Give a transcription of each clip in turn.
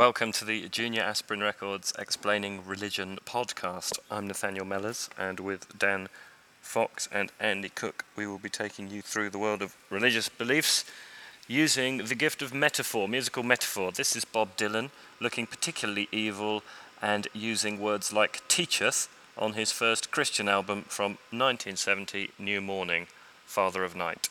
Welcome to the Junior Aspirin Records Explaining Religion podcast. I'm Nathaniel Mellors, and with Dan Fox and Andy Cook, we will be taking you through the world of religious beliefs using the gift of metaphor, musical metaphor. This is Bob Dylan looking particularly evil and using words like teacheth on his first Christian album from 1970, New Morning, Father of Night.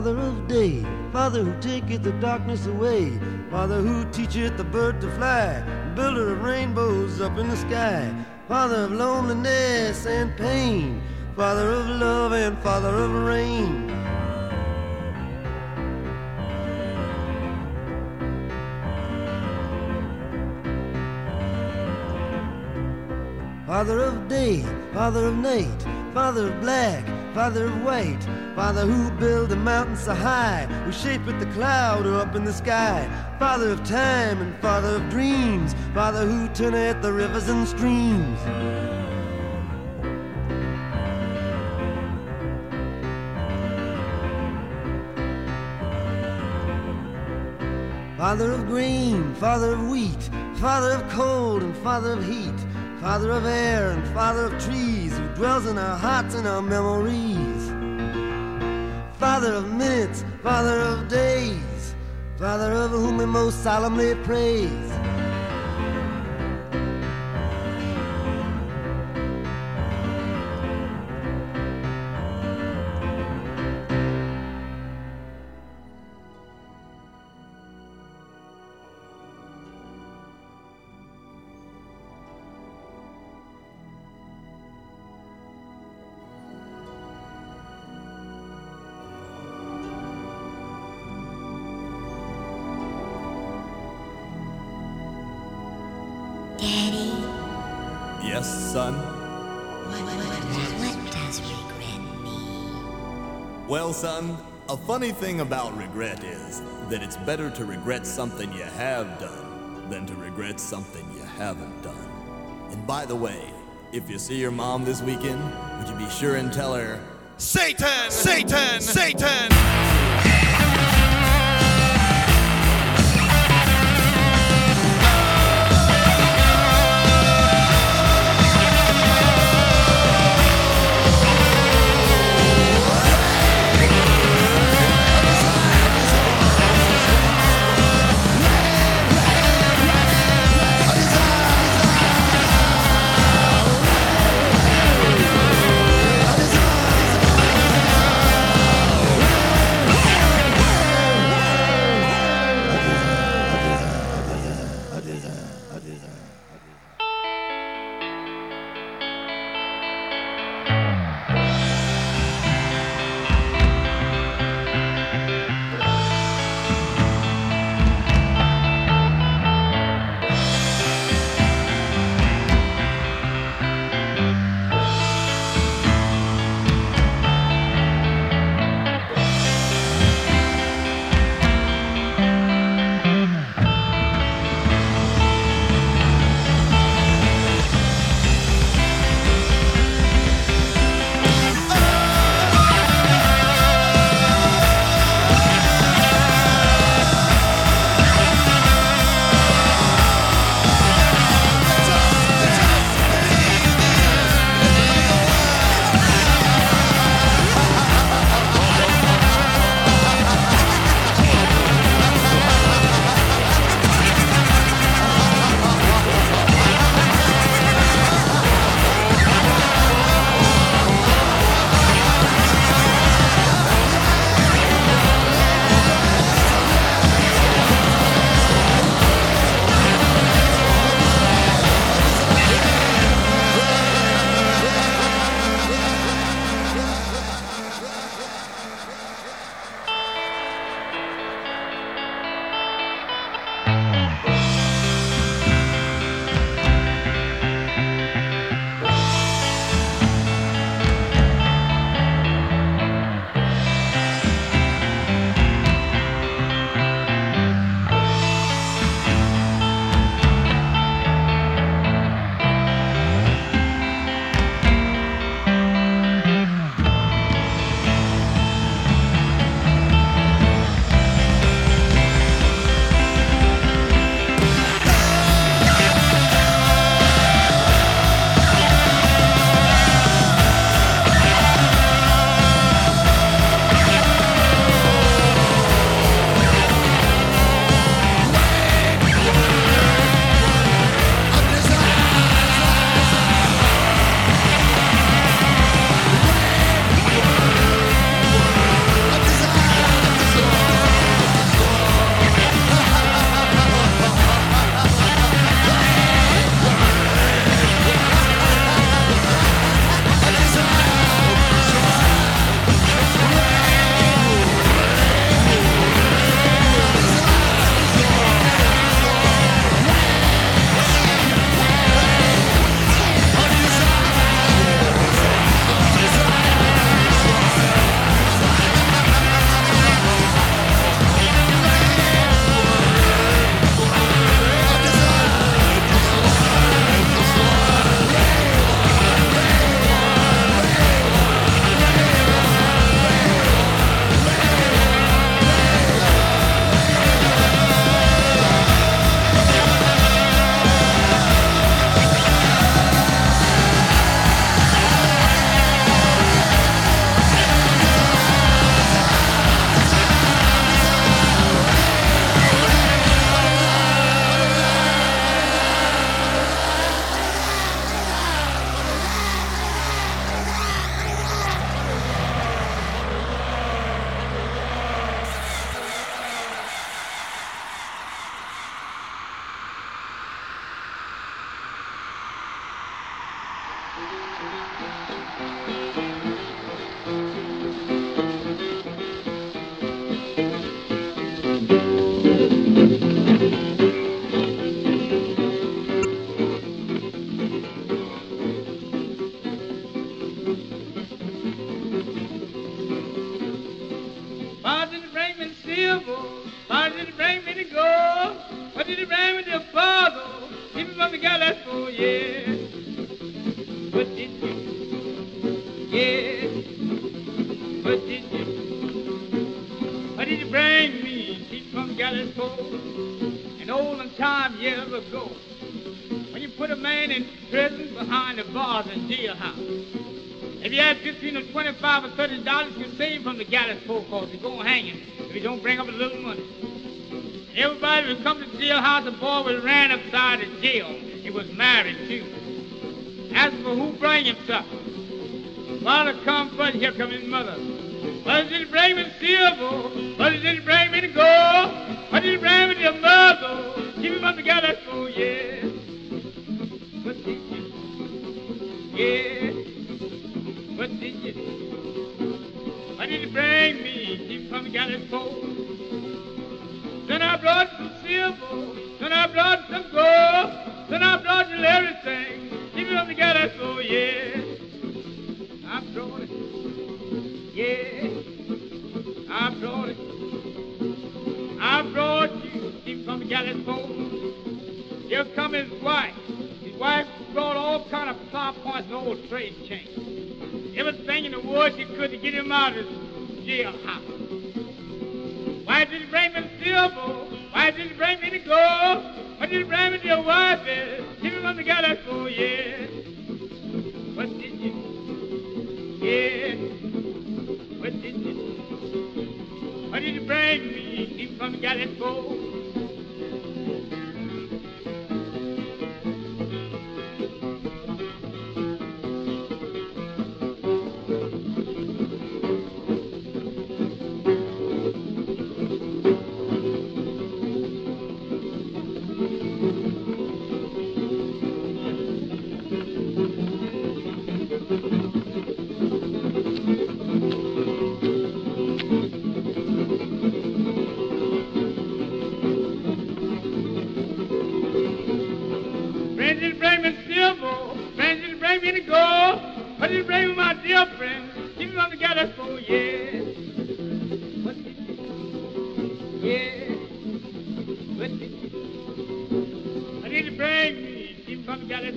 Father of day, Father who taketh the darkness away, Father who teacheth the bird to fly, builder of rainbows up in the sky, Father of loneliness and pain, Father of love and Father of rain. Father of day, Father of night, Father of black, Father of white, Father who built the mountains so high, who shapeth the cloud up in the sky, Father of time and Father of dreams, Father who turneth the rivers and streams. Father of grain, Father of wheat, Father of cold and Father of heat, Father of air and Father of trees, dwells in our hearts and our memories. Father of minutes, Father of days, Father of whom we most solemnly praise. Daddy, Yes, son. what, what, what does regret mean? Well, son, a funny thing about regret is that it's better to regret something you have done than to regret something you haven't done. And by the way, if you see your mom this weekend, would you be sure and tell her, Satan! Satan! Satan! Married too. Ask for who bring him something. Father come first, here come his mother. Did he bring me silver? Did he bring me the gold? He bring me the mother? Give him up the gallows oh, pole, yeah. What did you? Yeah. What did you What did you bring me? Keep from the gallows pole. Then I brought some silver. Then I brought some gold. Then I brought you everything. Keep from the gallows pole, yeah. I brought it. Yeah. I brought it. I brought you. Keep from the gallows pole. Here come his wife. His wife brought all kind of plow points and old trade chains everything in the world she could to get him out of the jailhouse. Why did he bring me the silver? Why did he bring me the gold? Why did he bring me to your wife? Give him on the gallows for yeah. What did you? Yeah. What did you? Why did you bring me? Keep from the gallows for?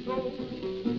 sou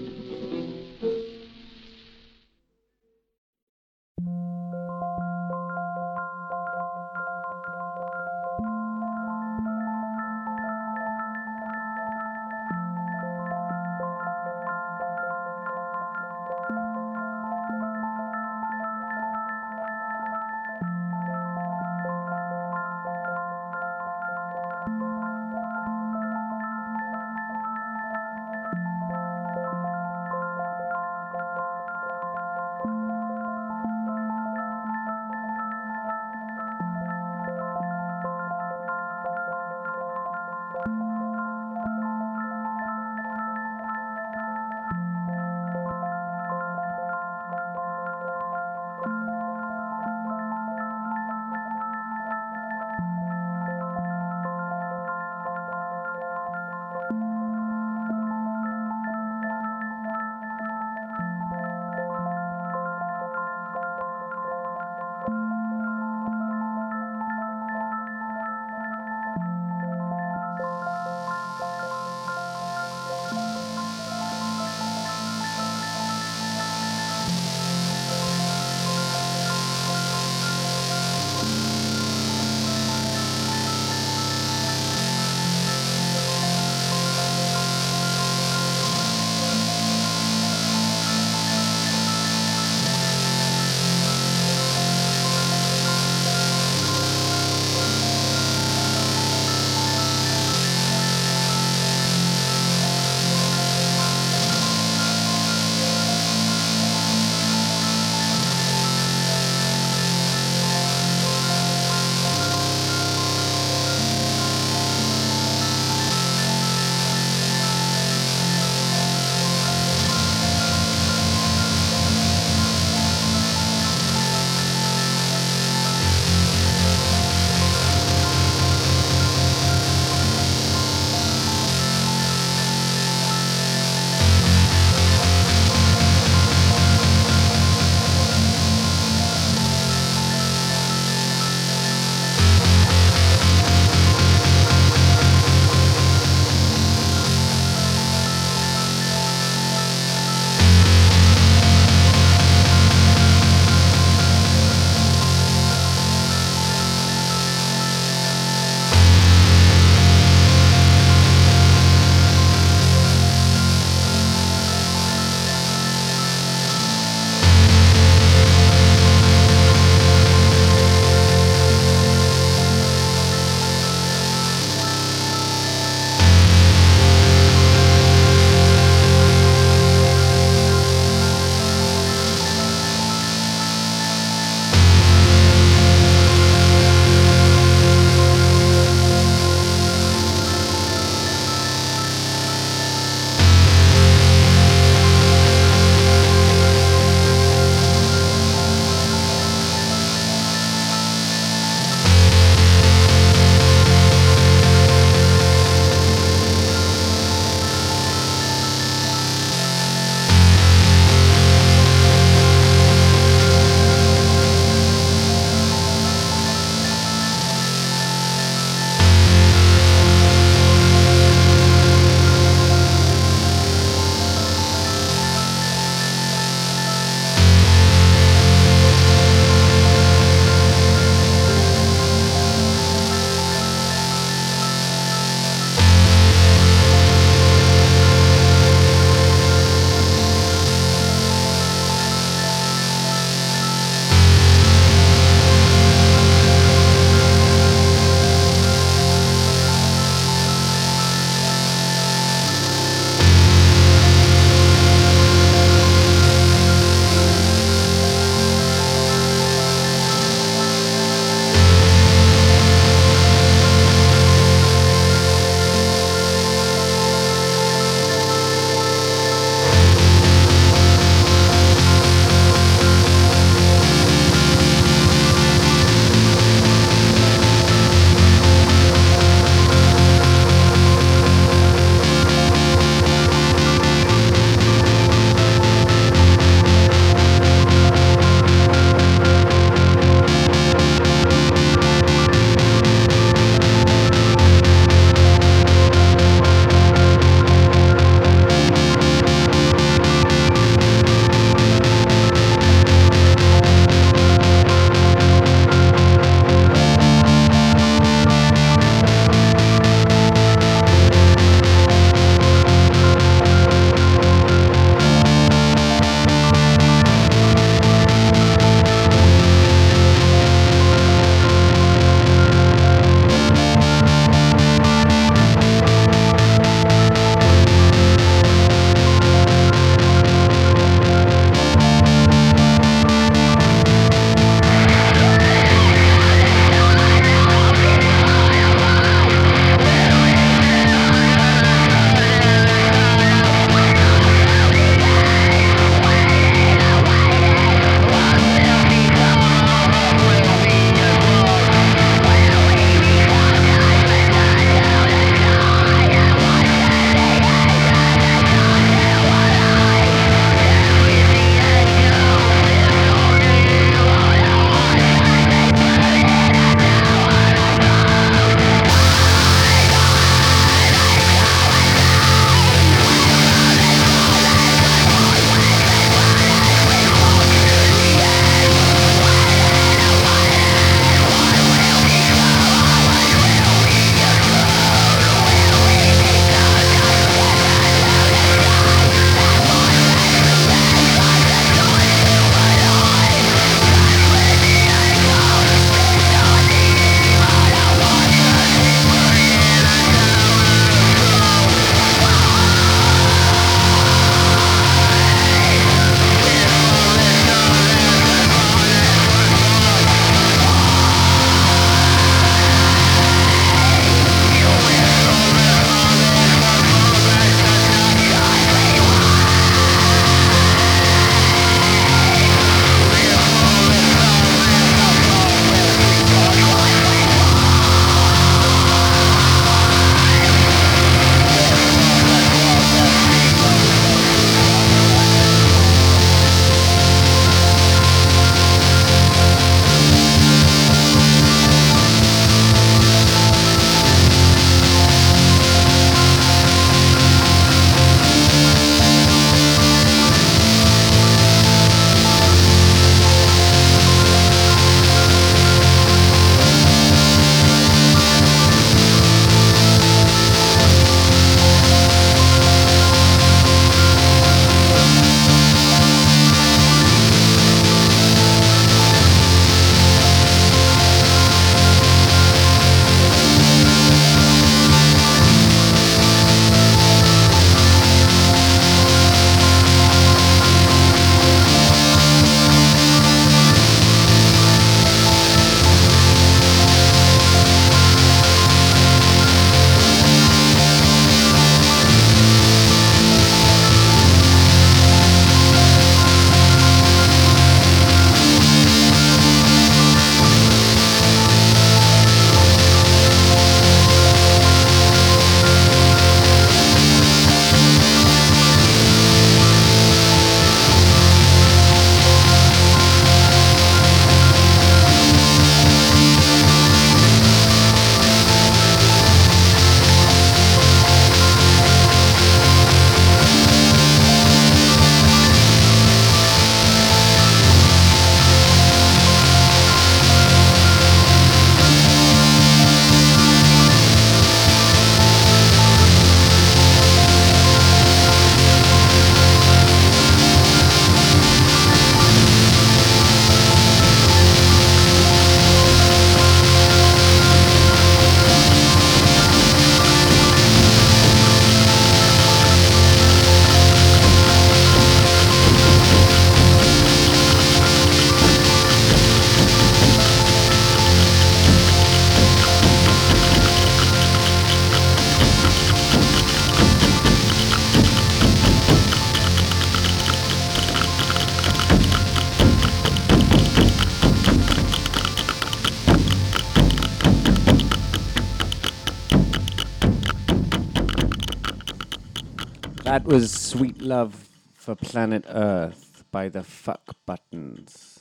was Sweet Love for Planet Earth by the Fuck Buttons.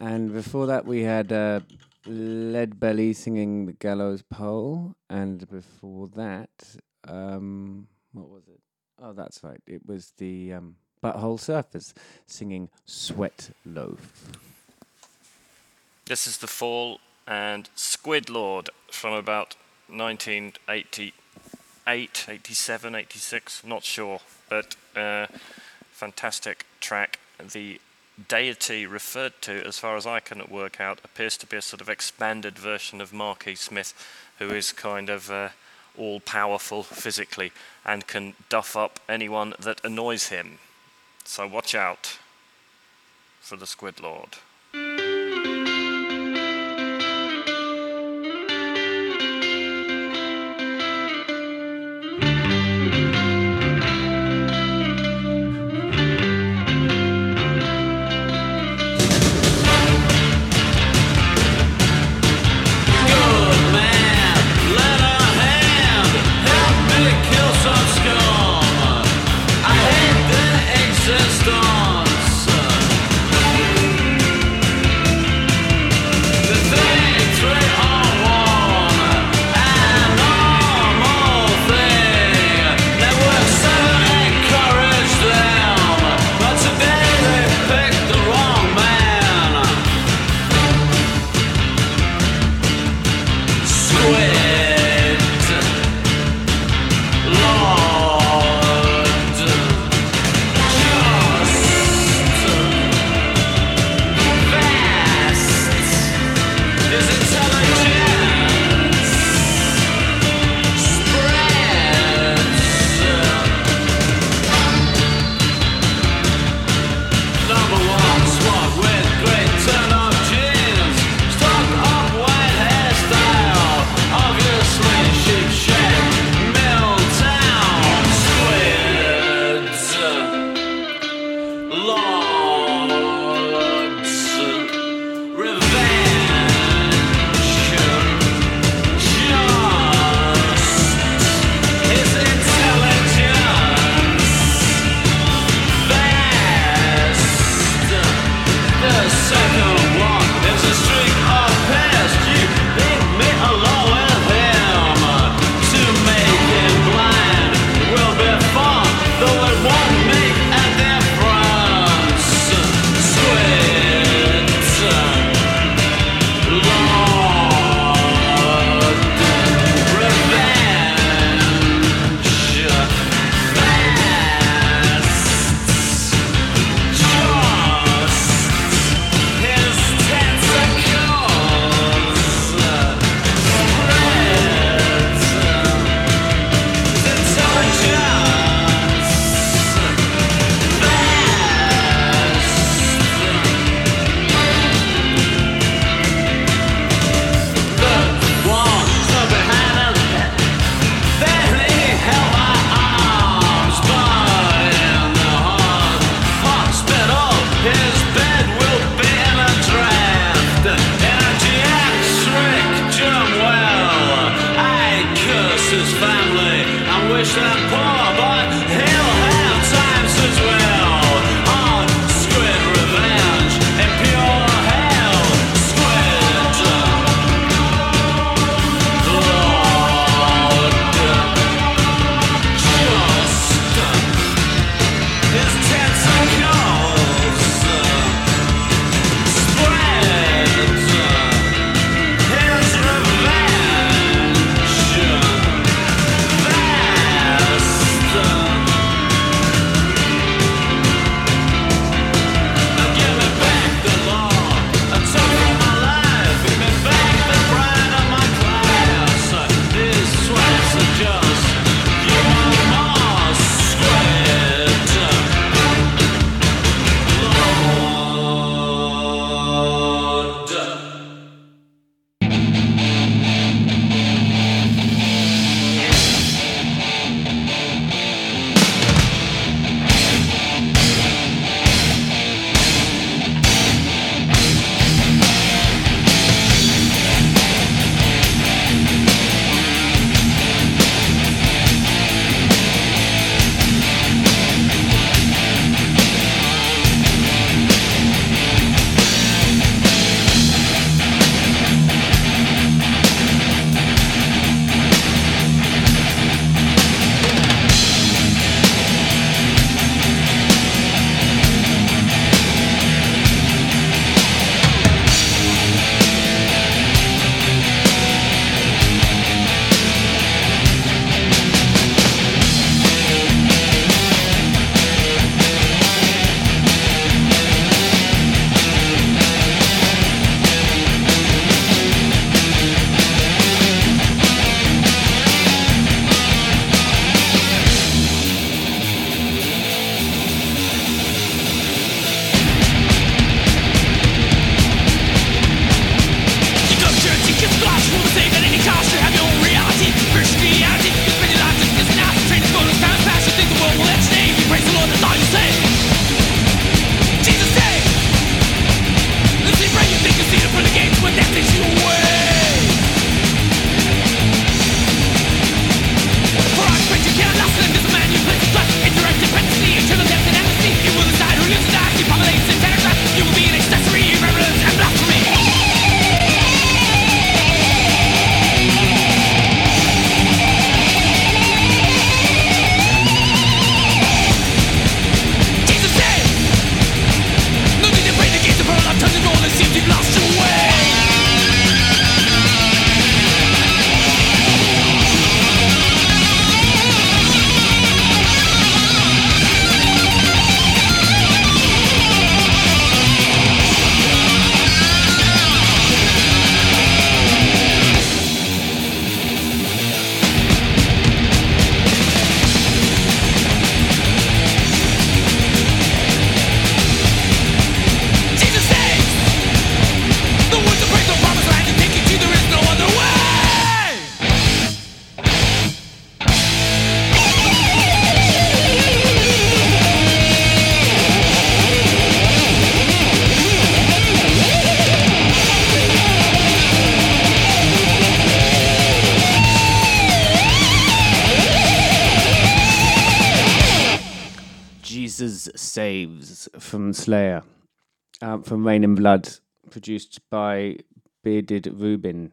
And before that, we had uh, Lead Belly singing The Gallows Pole. And before that, um, what was it? Oh, that's right. It was the um, Butthole Surfers singing Sweat Loaf. This is The Fall and Squid Lord from about 1988, 87, 86, not sure, but uh, fantastic track. The deity referred to, as far as I can work out, appears to be a sort of expanded version of Marquis Smith, who is kind of uh, all powerful physically and can duff up anyone that annoys him. So watch out for the Squid Lord. Slayer um, from Reign in Blood, produced by Bearded Rubin.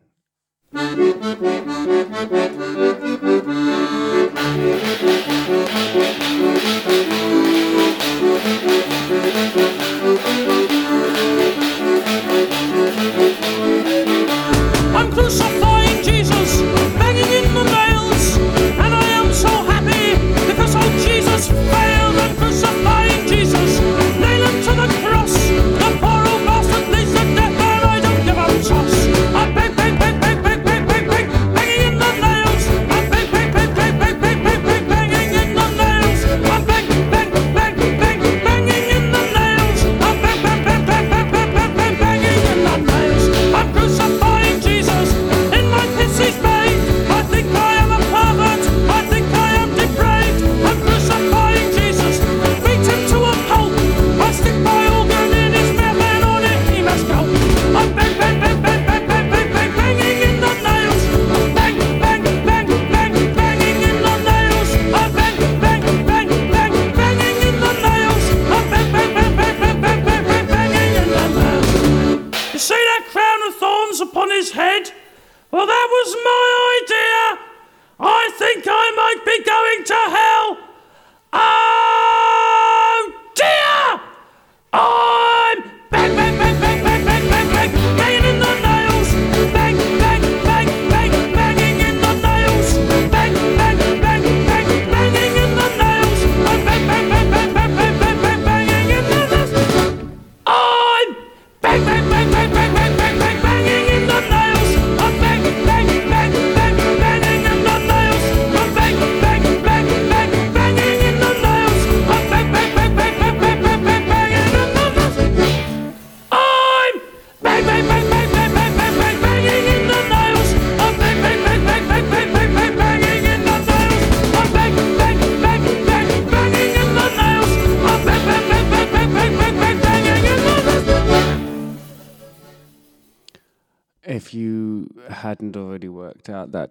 I'm crucified.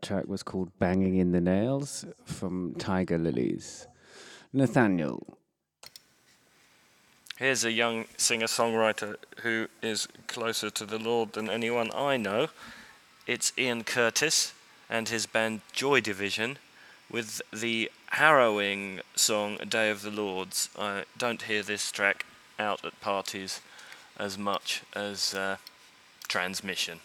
track was called Banging in the Nails from Tiger Lillies. Nathaniel. Here's a young singer songwriter who is closer to the Lord than anyone I know. It's Ian Curtis and his band Joy Division with the harrowing song Day of the Lords. I don't hear this track out at parties as much as uh, Transmission.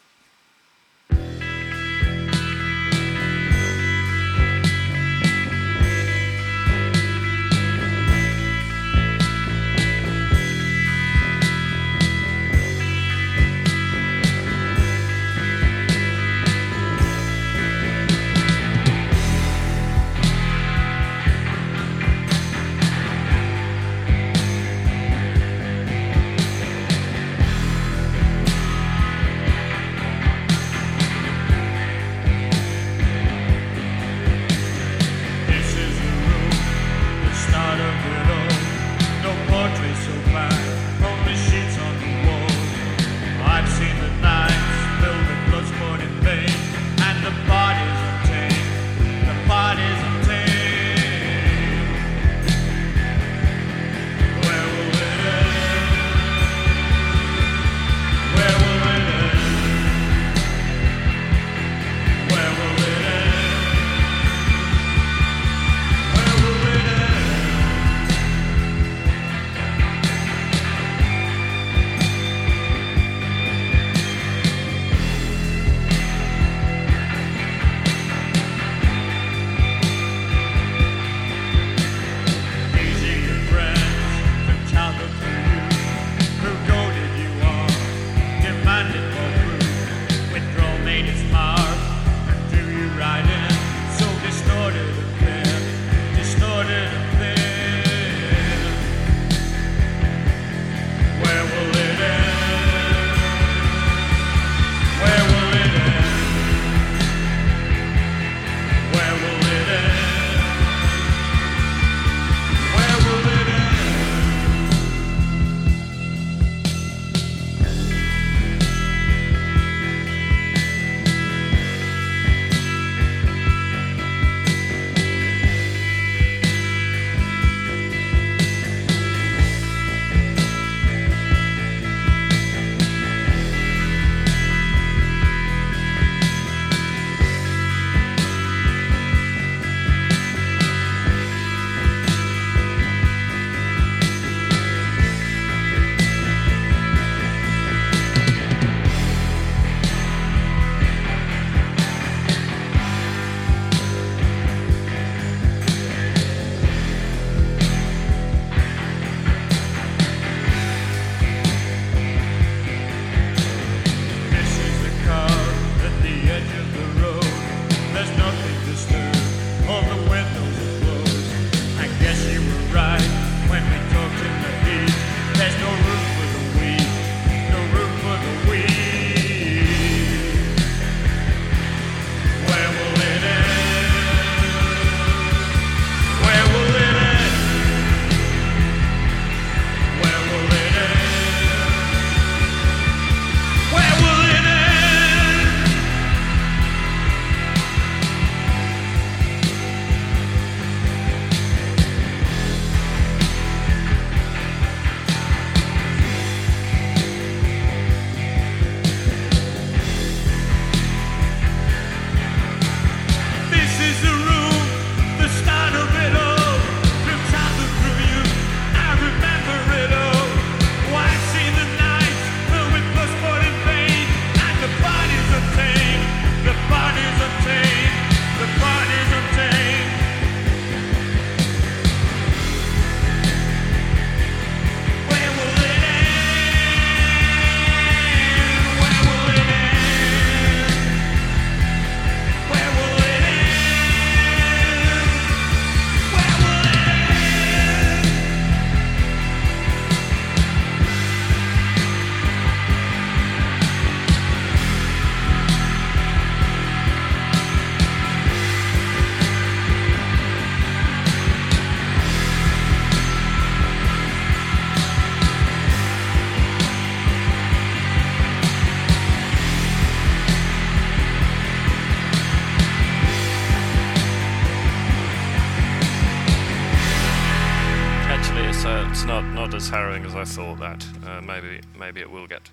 As harrowing as I thought. That uh, maybe maybe it will get,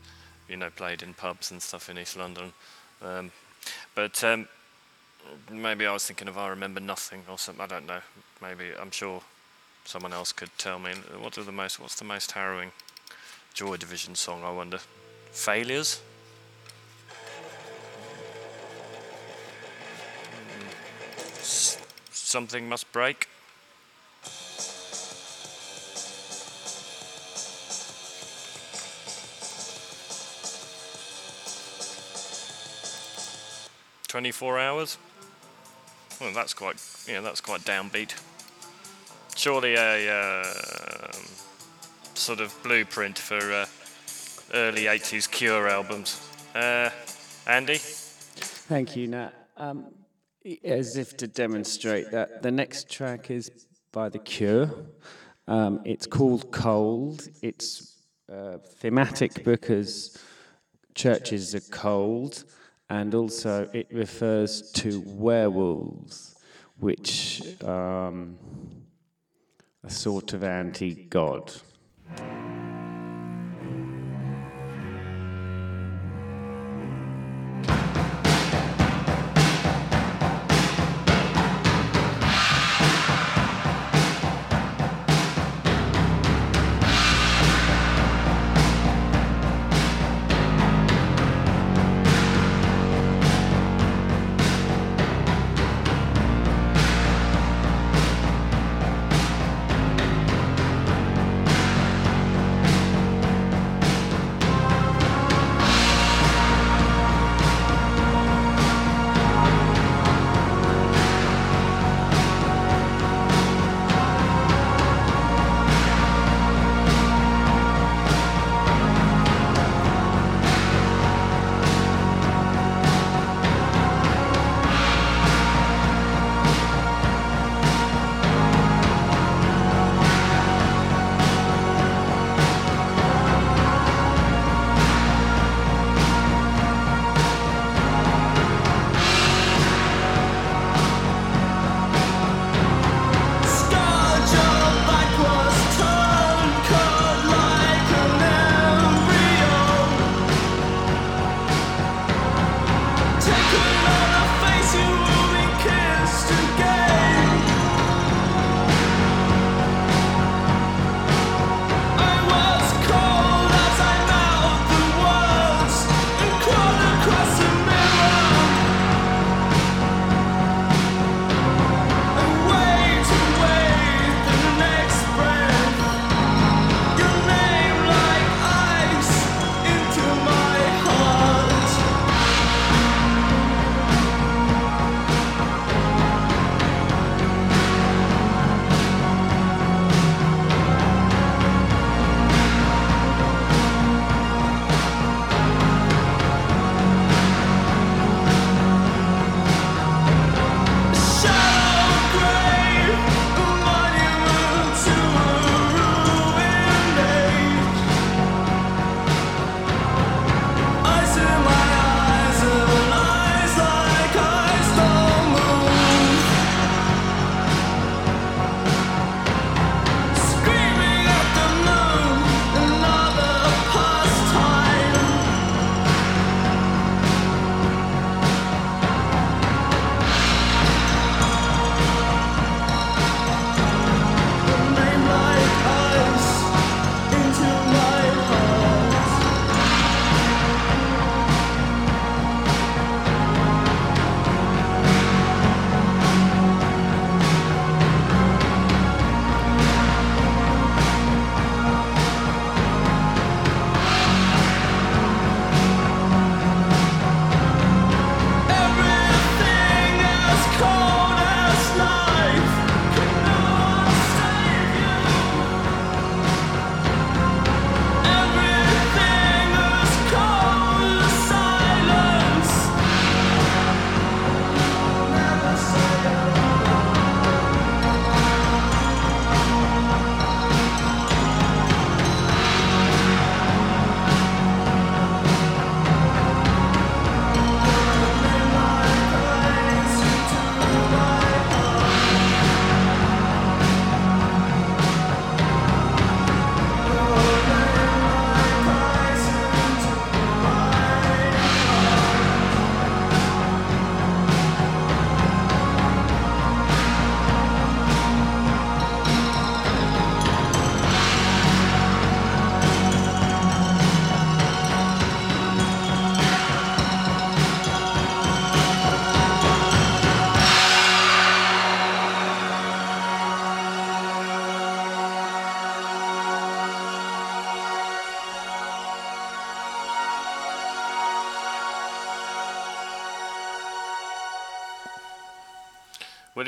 you know, played in pubs and stuff in East London. Um, but um, maybe I was thinking of I remember nothing or something. I don't know. Maybe I'm sure someone else could tell me. What the most? What's the most harrowing Joy Division song? I wonder. Failures. Something must break. Twenty-four hours. Well, that's quite, yeah, that's quite downbeat. Surely a uh, sort of blueprint for uh, early '80s Cure albums. Uh, Andy, Thank you, Nat. Um, as if to demonstrate that, the next track is by The Cure. Um, it's called Cold. It's uh, thematic because churches are cold, and also it refers to werewolves, which um, a sort of anti-god.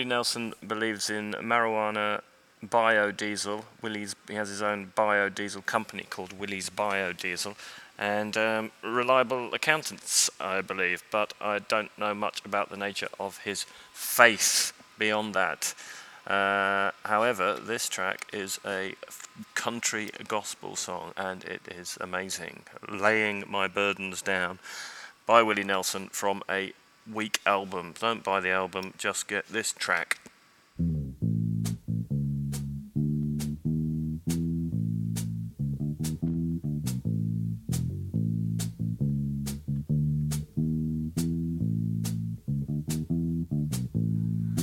Nelson believes in marijuana biodiesel. Willie's he has his own biodiesel company called Willie's Biodiesel, and um, reliable accountants, I believe. But I don't know much about the nature of his faith beyond that. Uh, however, this track is a country gospel song, and it is amazing. Laying My Burdens Down by Willie Nelson from a weak album. Don't buy the album, just get this track.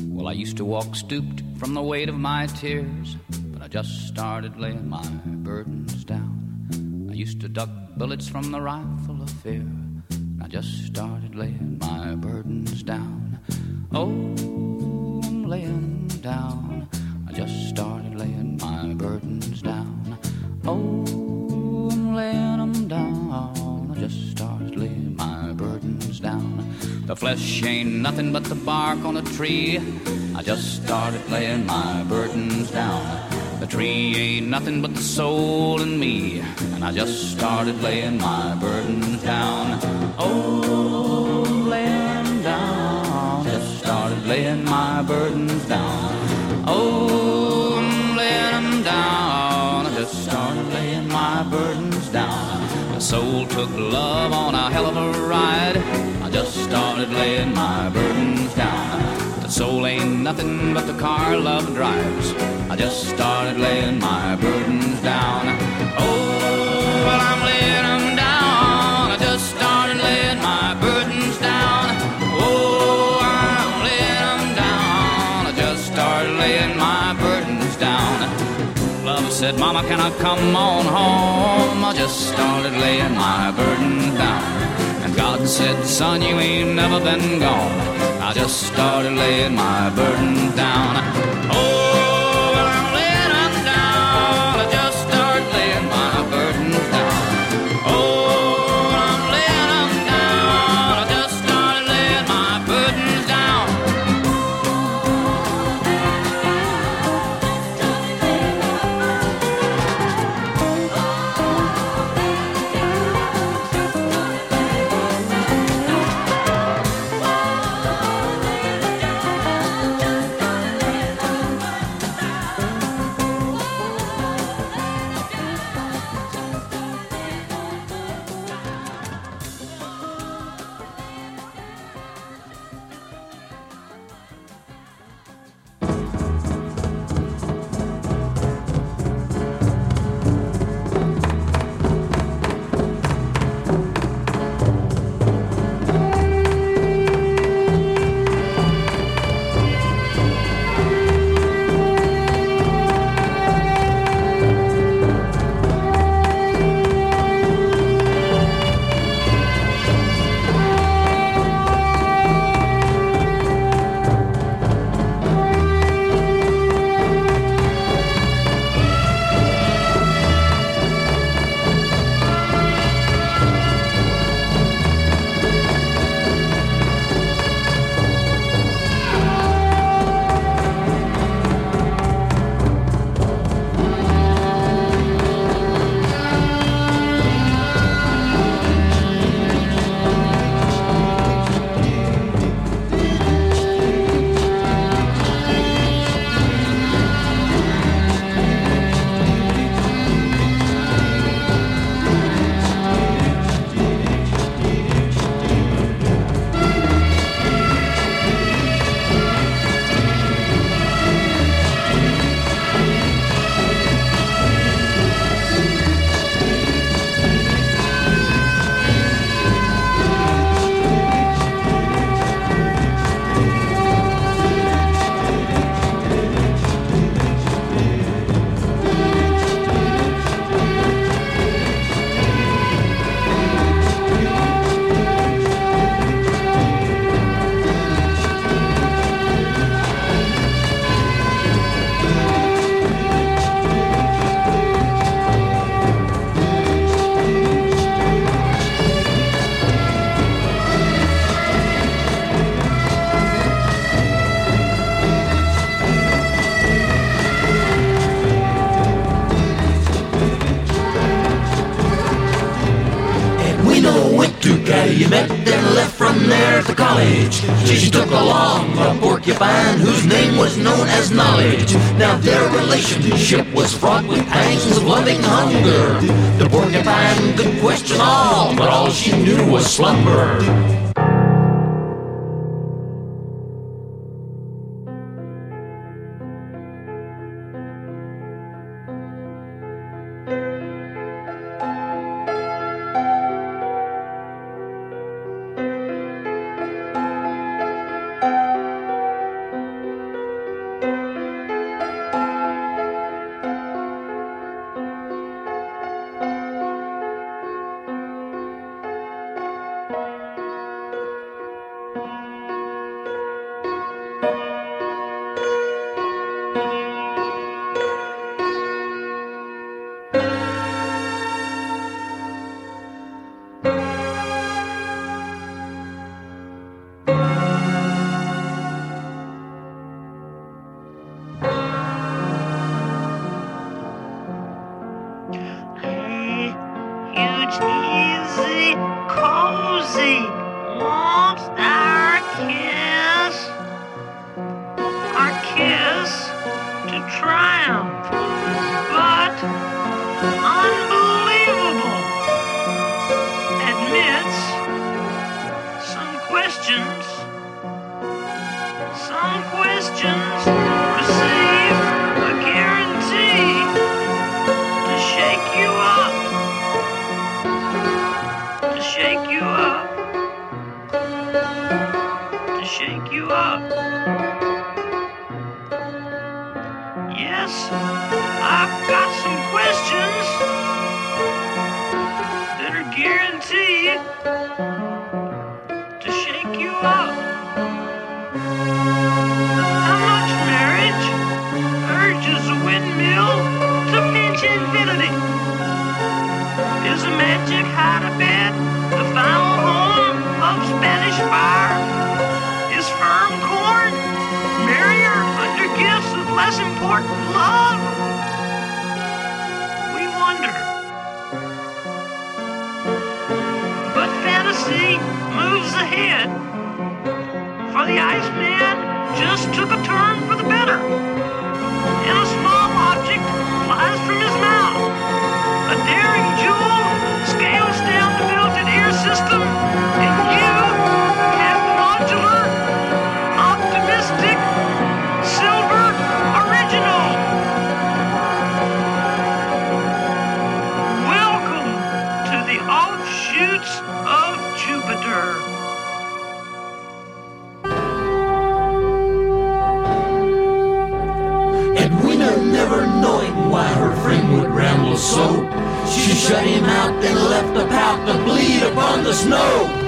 Well, I used to walk stooped from the weight of my tears, but I just started laying my burdens down. I used to duck bullets from the rifle of fear, I just started laying my burdens down. Oh, I'm laying down. I just started laying my burdens down. Oh, I'm laying them down. I just started laying my burdens down. The flesh ain't nothing but the bark on a tree. I just started laying my burdens down. The tree ain't nothing but the soul in me. And I just started laying my burdens down. Oh, laying down. Just started laying my burdens down. Oh, I'm laying down. I just started laying my burdens down. The soul took love on a hell of a ride. I just started laying my burdens. The soul ain't nothing but the car love drives. I just started laying my burdens down. Oh, well, I'm laying them down. I just started laying my burdens down. Oh, I'm laying them down. I just started laying my burdens down. Love said, Mama, can I come on home? I just started laying my burdens down. God said, Son, you ain't never been gone. I just started laying my burden down. Known as Knowledge. Now their relationship was fraught with pangs of loving hunger. The porcupine could question all, but all she knew was slumber. Less important love? We wonder. But fantasy moves ahead. For the Iceman just took a turn for the better. And a small object flies from his mouth. Shut him out, then left a path to bleed upon the snow.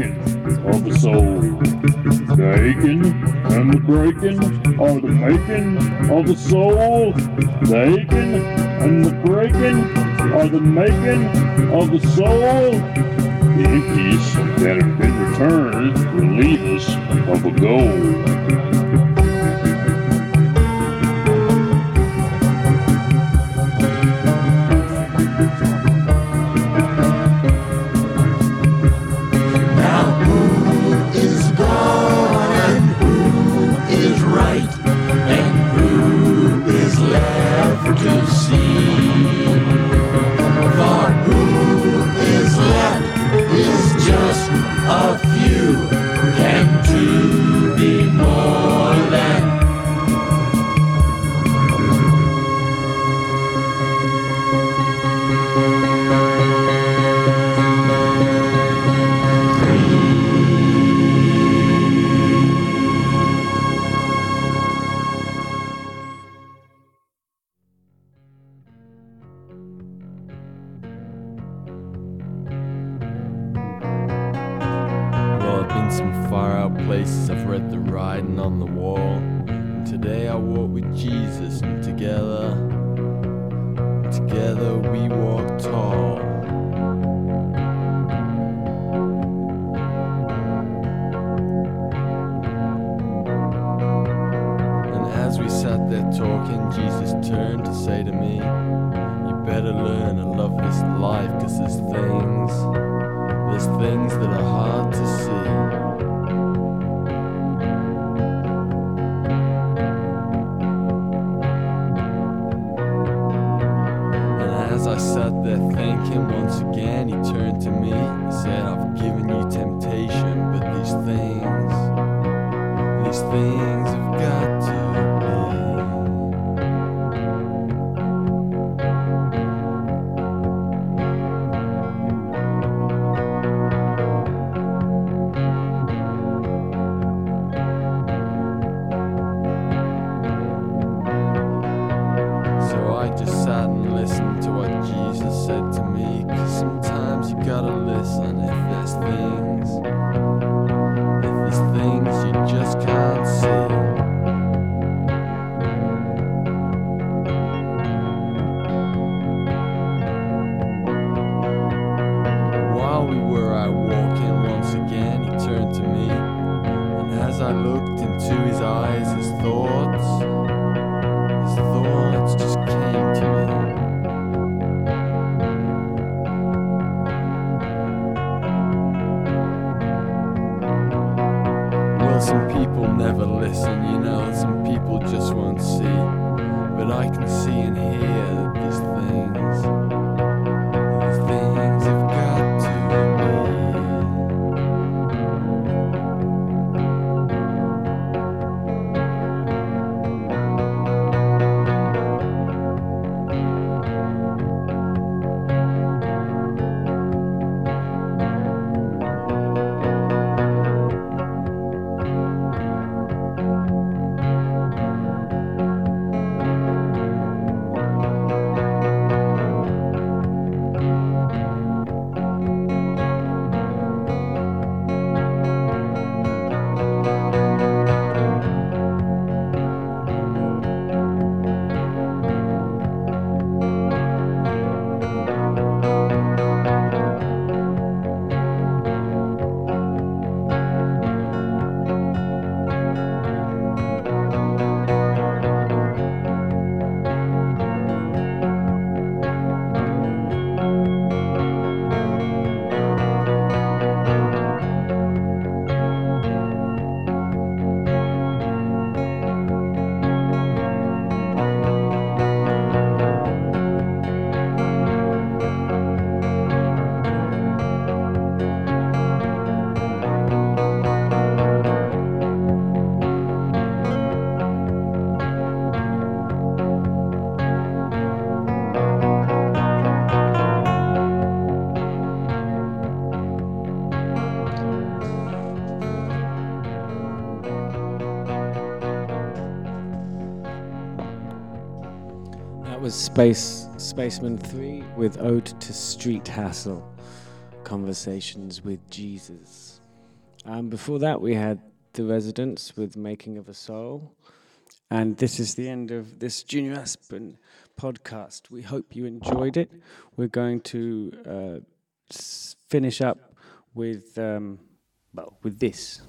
breaking of the soul. The aching and the breaking of the making of the soul. The aching and the breaking are the making of the soul. The empties that have been returned relieve us of a goal. turned to say to me, You better learn to love this life, cause there's things, there's things that are hard to see. And as I sat there thinking once again, Space Spacemen 3 with Ode to Street Hassle Conversations with Jesus. Um, before that, we had The Residents with Making of a Soul. And this is the end of this Junior Aspen podcast. We hope you enjoyed it. We're going to uh, finish up with, um, well, with this.